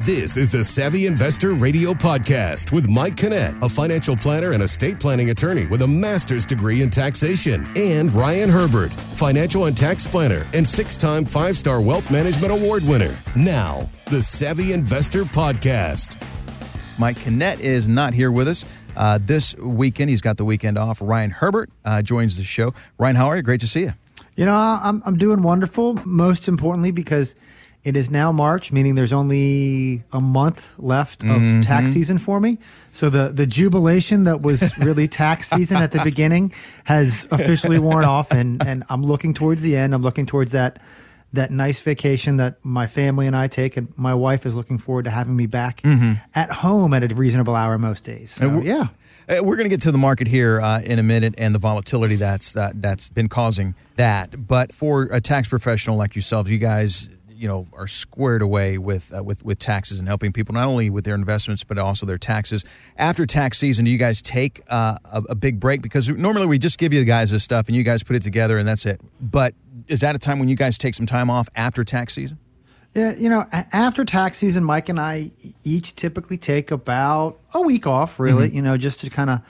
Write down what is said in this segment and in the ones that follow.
This is the Savvy Investor Radio Podcast with Mike Kinnett, a financial planner and estate planning attorney with a master's degree in taxation, and Ryan Herbert, financial and tax planner and six time five star wealth management award winner. Now, the Savvy Investor Podcast. Mike Kinnett is not here with us. Uh, this weekend, he's got the weekend off. Ryan Herbert uh, joins the show. Ryan, how are you? Great to see you. You know, I'm, I'm doing wonderful, most importantly, because it is now March, meaning there's only a month left of mm-hmm. tax season for me. So the, the jubilation that was really tax season at the beginning has officially worn off, and, and I'm looking towards the end. I'm looking towards that that nice vacation that my family and I take, and my wife is looking forward to having me back mm-hmm. at home at a reasonable hour most days. So, yeah. Uh, we're going to get to the market here uh, in a minute and the volatility that's that, that's been causing that. But for a tax professional like yourselves, you guys you know are squared away with uh, with with taxes and helping people not only with their investments but also their taxes. After tax season, do you guys take uh, a, a, big break because normally we just give you the guys this stuff and you guys put it together and that's it. But is that a time when you guys take some time off after tax season? Yeah, you know, after tax season, Mike and I each typically take about a week off, really, mm-hmm. you know, just to kind of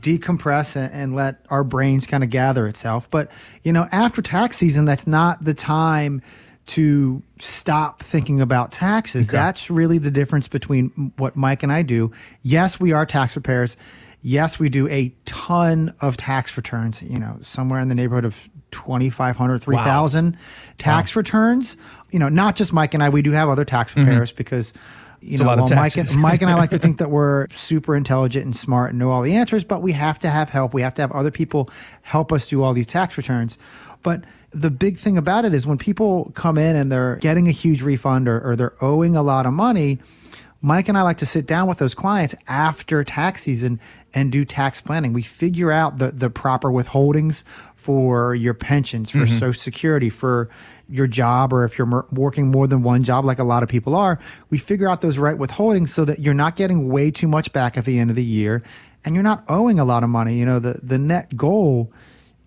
decompress and, let our brains kind of gather itself. But, you know, after tax season, that's not the time to stop thinking about taxes. Okay. That's really the difference between what Mike and I do. Yes, we are tax preparers. Yes, we do a ton of tax returns, you know, somewhere in the neighborhood of 2,500, 3,000 wow. tax wow. returns. You know, not just Mike and I, we do have other tax mm-hmm. preparers mm-hmm. because, you it's know, well, Mike, and, Mike and I like to think that we're super intelligent and smart and know all the answers, but we have to have help. We have to have other people help us do all these tax returns. But the big thing about it is when people come in and they're getting a huge refund or, or they're owing a lot of money, Mike and I like to sit down with those clients after tax season and do tax planning. We figure out the, the proper withholdings for your pensions, for mm-hmm. Social Security, for your job, or if you're working more than one job, like a lot of people are, we figure out those right withholdings so that you're not getting way too much back at the end of the year and you're not owing a lot of money. You know, the, the net goal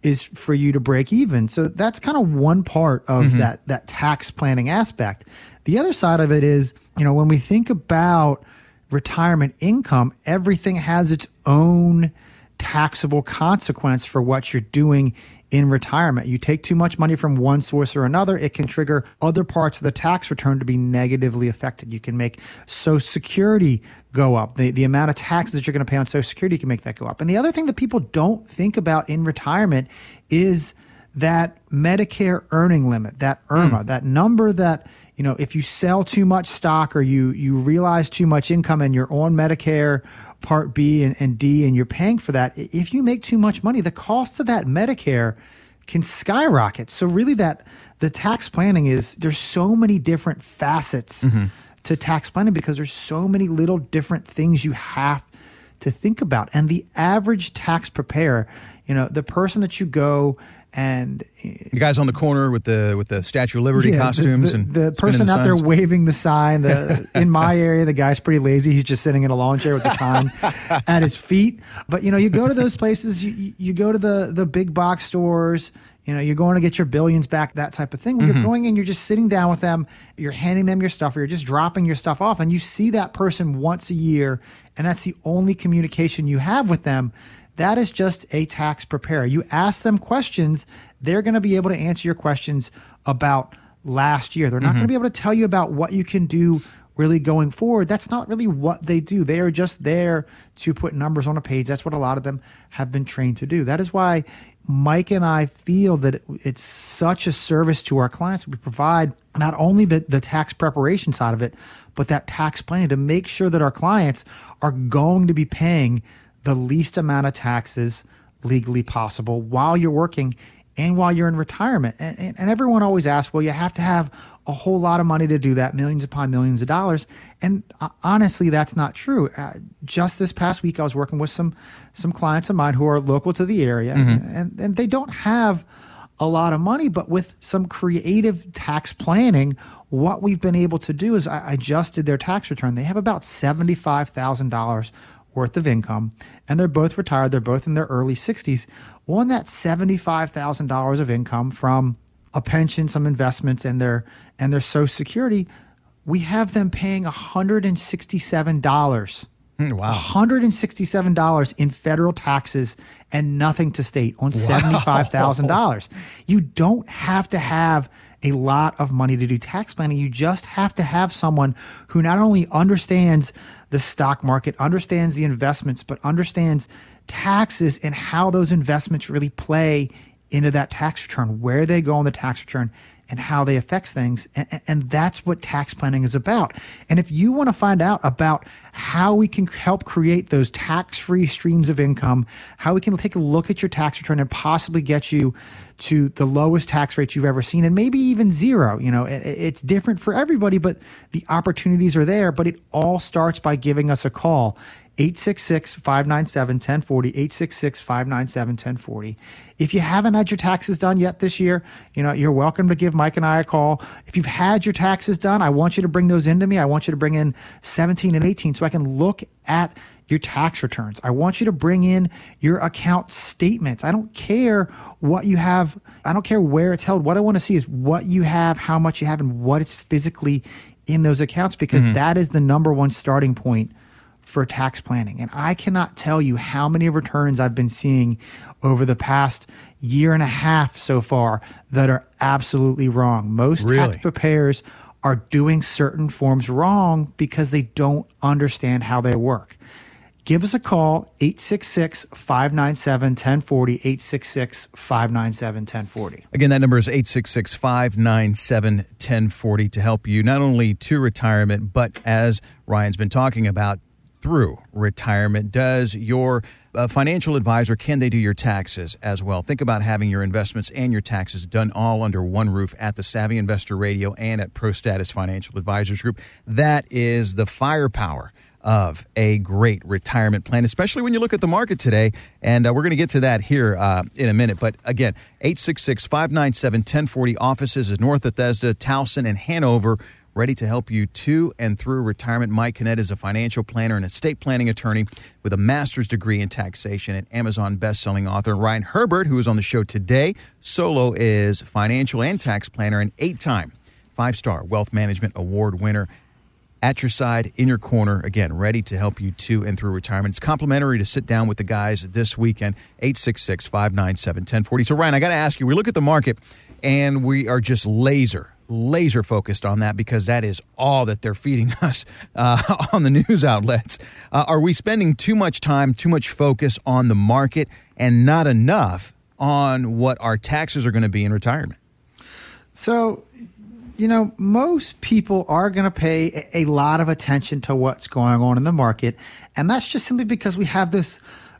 is for you to break even. So that's kind of one part of mm-hmm. that, that tax planning aspect. The other side of it is, you know, when we think about retirement income, everything has its own taxable consequence for what you're doing in retirement. You take too much money from one source or another, it can trigger other parts of the tax return to be negatively affected. You can make Social Security go up. The, the amount of taxes that you're going to pay on Social Security can make that go up. And the other thing that people don't think about in retirement is that Medicare earning limit, that IRMAA, mm. that number that you know, if you sell too much stock or you you realize too much income and you're on Medicare Part B and, and D and you're paying for that, if you make too much money, the cost of that Medicare can skyrocket. So really that the tax planning is there's so many different facets mm-hmm. to tax planning because there's so many little different things you have to think about. And the average tax preparer, you know, the person that you go and the guys on the corner with the with the Statue of Liberty yeah, costumes the, and the person the out there waving the sign. The in my area, the guy's pretty lazy. He's just sitting in a lawn chair with the sign at his feet. But you know, you go to those places. You you go to the the big box stores. You know, you're going to get your billions back, that type of thing. When mm-hmm. you're going in, you're just sitting down with them, you're handing them your stuff, or you're just dropping your stuff off, and you see that person once a year, and that's the only communication you have with them that is just a tax preparer. You ask them questions, they're going to be able to answer your questions about last year. They're not mm-hmm. going to be able to tell you about what you can do really going forward. That's not really what they do. They are just there to put numbers on a page. That's what a lot of them have been trained to do. That is why Mike and I feel that it's such a service to our clients. We provide not only the, the tax preparation side of it, but that tax planning to make sure that our clients are going to be paying the least amount of taxes legally possible while you're working and while you're in retirement. And, and, and, everyone always asks, well, you have to have a whole lot of money to do that, millions upon millions of dollars. And uh, honestly, that's not true. Uh, just this past week, I was working with some some clients of mine who are local to the area, mm-hmm. and, and they don't have a lot of money, but with some creative tax planning, what we've been able to do is I adjusted their tax return. They have about seventy five thousand dollars worth of income, and they're both retired. They're both in their early 60s. On that $75,000 of income from a pension, some investments, and their and their Social Security, we have them paying $167 Hmm, Wow. $167 in federal taxes and nothing to state on $75,000. You don't have to have a lot of money to do tax planning. You just have to have someone who not only understands the stock market, understands the investments, but understands taxes and how those investments really play into that tax return, where they go on the tax return, and how they affect things. And, and, that's what tax planning is about. And if you want to find out about how we can help create those tax free streams of income, how we can take a look at your tax return and possibly get you to the lowest tax rates you've ever seen and maybe even zero, you know, it, it's different for everybody, but the opportunities are there. But it all starts by giving us a call. 866 597 1040, 866 597 1040. If you haven't had your taxes done yet this year, you know, you're welcome to give Mike and I a call. If you've had your taxes done, I want you to bring those into me. I want you to bring in 17 and 18 so I can look at your tax returns. I want you to bring in your account statements. I don't care what you have. I don't care where it's held. What I want to see is what you have, how much you have, and what it's physically in those accounts because mm-hmm. that is the number one starting point for tax planning. And I cannot tell you how many returns I've been seeing over the past year and a half so far that are absolutely wrong. Most really? tax preparers are doing certain forms wrong because they don't understand how they work. Give us a call, 866 597 1040, 866 597 1040. Again, that number is 866 597 1040 to help you not only to retirement, but as Ryan's been talking about, through retirement. Does your uh, financial advisor can they do your taxes as well? Think about having your investments and your taxes done all under one roof at the Savvy Investor Radio and at Pro Status Financial Advisors Group. That is the firepower of a great retirement plan, especially when you look at the market today. And uh, we're going to get to that here uh, in a minute. But again, 866 597 1040 offices is North Bethesda, Towson, and Hanover ready to help you to and through retirement. Mike Kinnett is a financial planner and estate planning attorney with a master's degree in taxation and Amazon best-selling author. Ryan Herbert, who is on the show today, solo is financial and tax planner and eight-time five-star wealth management award winner. At your side, in your corner, again, ready to help you to and through retirement. It's complimentary to sit down with the guys this weekend, 866 597 1040. So, Ryan, I got to ask you, we look at the market and we are just laser laser focused on that because that is all that they're feeding us uh, on the news outlets. Uh, are we spending too much time, too much focus on the market, and not enough on what our taxes are going to be in retirement? So, you know, most people are going to pay a lot of attention to what's going on in the market. And that's just simply because we have this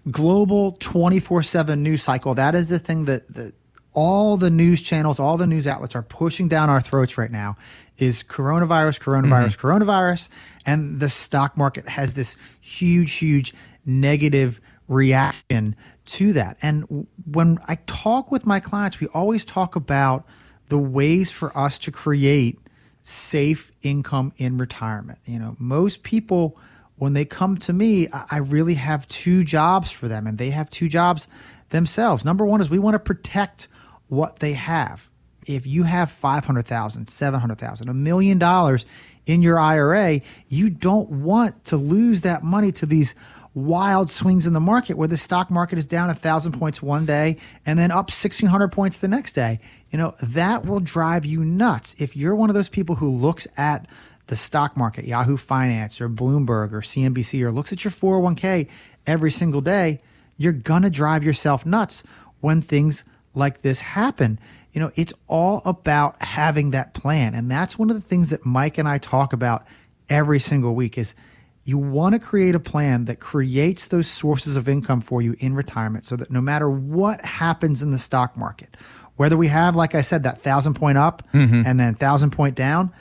global 24 7 news cycle. That is the thing that, that all the news channels, all the news outlets are pushing down our throats right now is coronavirus, coronavirus, mm-hmm. coronavirus. And the stock market has this huge, huge negative reaction to that. And when I talk with my clients, we always talk about the ways for us to create safe income in retirement. You know, most people, when they come to me, I really have two jobs for them, and they have two jobs themselves. Number one is we want to protect what they have. If you have 500,000, 700,000, a million dollars in your IRA, you don't want to lose that money to these wild swings in the market where the stock market is down a thousand points one day and then up 1600 points the next day. You know, that will drive you nuts. If you're one of those people who looks at the stock market, Yahoo Finance or Bloomberg or CNBC, or looks at your 401k every single day, you're going to drive yourself nuts when things like this happen. You know, it's all about having that plan. And that's one of the things that Mike and I talk about every single week is you want to create a plan that creates those sources of income for you in retirement so that no matter what happens in the stock market, whether we have, like I said, that thousand point up mm-hmm. and then thousand point down,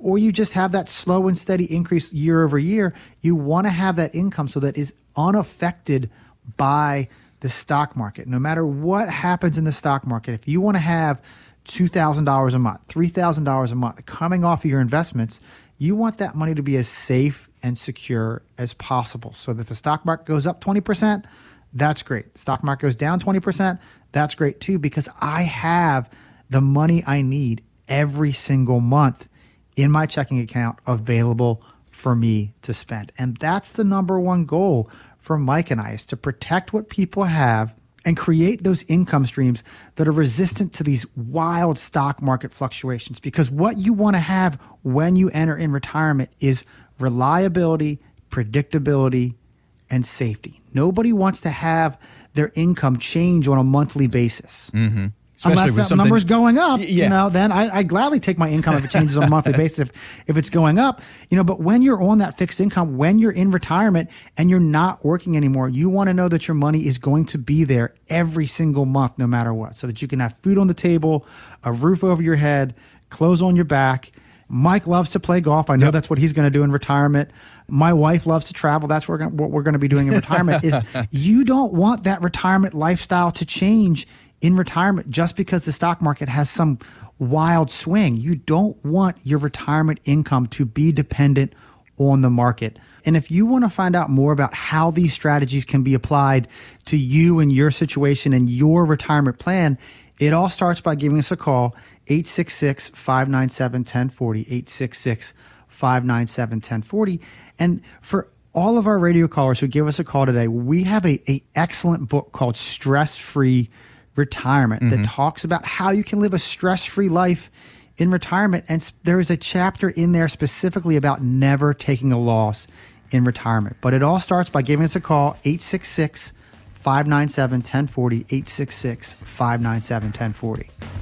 or you just have that slow and steady increase year over year, you want to have that income so that is unaffected by the stock market. No matter what happens in the stock market, if you want to have $2,000 a month, $3,000 a month coming off of your investments, you want that money to be as safe and secure as possible. So that if the stock market goes up 20%, that's great. Stock market goes down 20%, that's great too, because I have the money I need every single month in my checking account available for me to spend. And that's the number one goal for Mike and I is to protect what people have and create those income streams that are resistant to these wild stock market fluctuations. Because what you want to have when you enter in retirement is reliability, predictability, and safety. Nobody wants to have their income change on a monthly basis. Mm-hmm. Unless that number's going up, yeah. you know, then I, I gladly take my income if it changes on a monthly basis. If, if it's going up, you know, but when you're on that fixed income, when you're in retirement and you're not working anymore, you want to know that your money is going to be there every single month, no matter what, so that you can have food on the table, a roof over your head, clothes on your back. Mike loves to play golf. I know yep. that's what he's going to do in retirement. My wife loves to travel. That's what we're going to be doing in retirement. is you don't want that retirement lifestyle to change in retirement just because the stock market has some wild swing. You don't want your retirement income to be dependent on the market. And if you want to find out more about how these strategies can be applied to you and your situation and your retirement plan, it all starts by giving us a call 866 597 1040. 866 597 1040. And for all of our radio callers who give us a call today, we have a, a excellent book called Stress Free retirement mm-hmm. that talks about how you can live a stress free life in retirement. And there is a chapter in there specifically about never taking a loss in retirement. But it all starts by giving us a call, 866 597 1040, 866 597 1040.